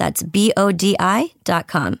That's B O D I.com.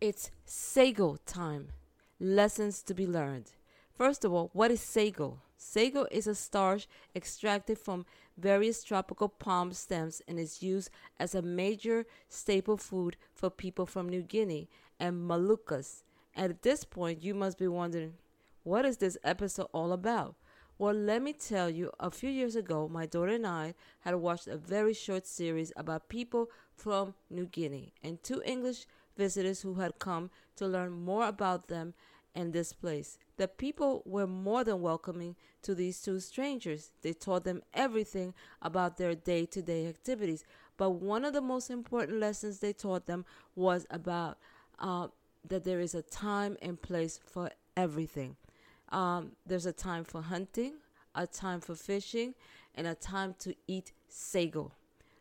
It's sago time. Lessons to be learned. First of all, what is sago? Sago is a starch extracted from various tropical palm stems and is used as a major staple food for people from New Guinea and Moluccas. At this point, you must be wondering, what is this episode all about? Well, let me tell you, a few years ago, my daughter and I had watched a very short series about people from New Guinea and two English visitors who had come to learn more about them and this place. The people were more than welcoming to these two strangers. They taught them everything about their day to day activities. But one of the most important lessons they taught them was about uh, that there is a time and place for everything. Um, there's a time for hunting, a time for fishing, and a time to eat sago.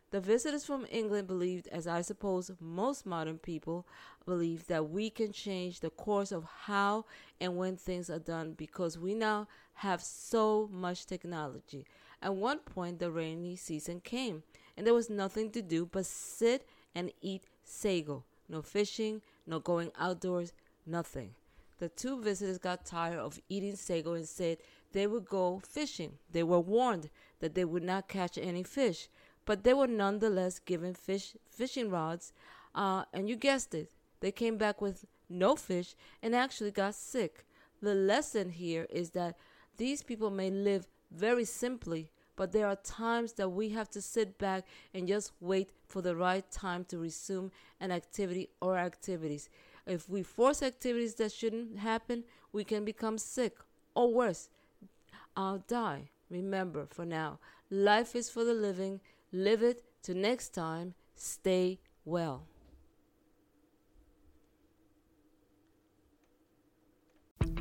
The visitors from England believed, as I suppose most modern people believe, that we can change the course of how and when things are done because we now have so much technology. At one point, the rainy season came, and there was nothing to do but sit and eat sago. No fishing, no going outdoors, nothing. The two visitors got tired of eating sago and said they would go fishing. They were warned that they would not catch any fish but they were nonetheless given fish fishing rods, uh, and you guessed it, they came back with no fish and actually got sick. The lesson here is that these people may live very simply, but there are times that we have to sit back and just wait for the right time to resume an activity or activities. If we force activities that shouldn't happen, we can become sick or worse, I'll die. Remember, for now, life is for the living. Live it to next time. Stay well.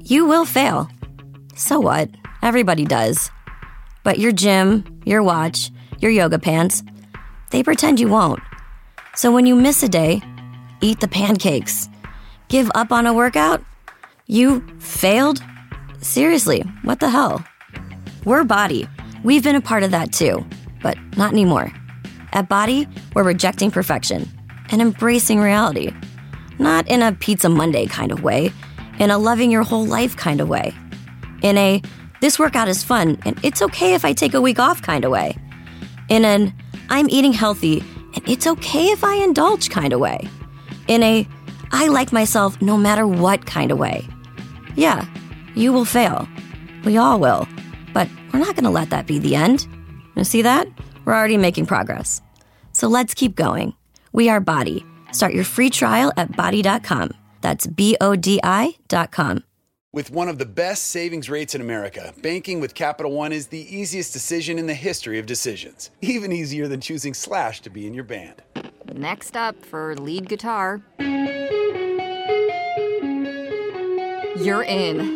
You will fail. So what? Everybody does. But your gym, your watch, your yoga pants, they pretend you won't. So when you miss a day, eat the pancakes. Give up on a workout? You failed? Seriously, what the hell? We're BODi. We've been a part of that too but not anymore. At BODi, we're rejecting perfection and embracing reality. Not in a Pizza Monday kind of way, in a loving your whole life kind of way. In a this workout is fun and it's okay if I take a week off kind of way. In an I'm eating healthy and it's okay if I indulge kind of way. In a I like myself no matter what kind of way. Yeah, you will fail. We all will. But we're not going to let that be the end. You see that? We're already making progress. So let's keep going. We are BODi. Start your free trial at bodi.com. That's B O D I.com. With one of the best savings rates in America, banking with Capital One is the easiest decision in the history of decisions. Even easier than choosing Slash to be in your band. Next up for lead guitar. You're in.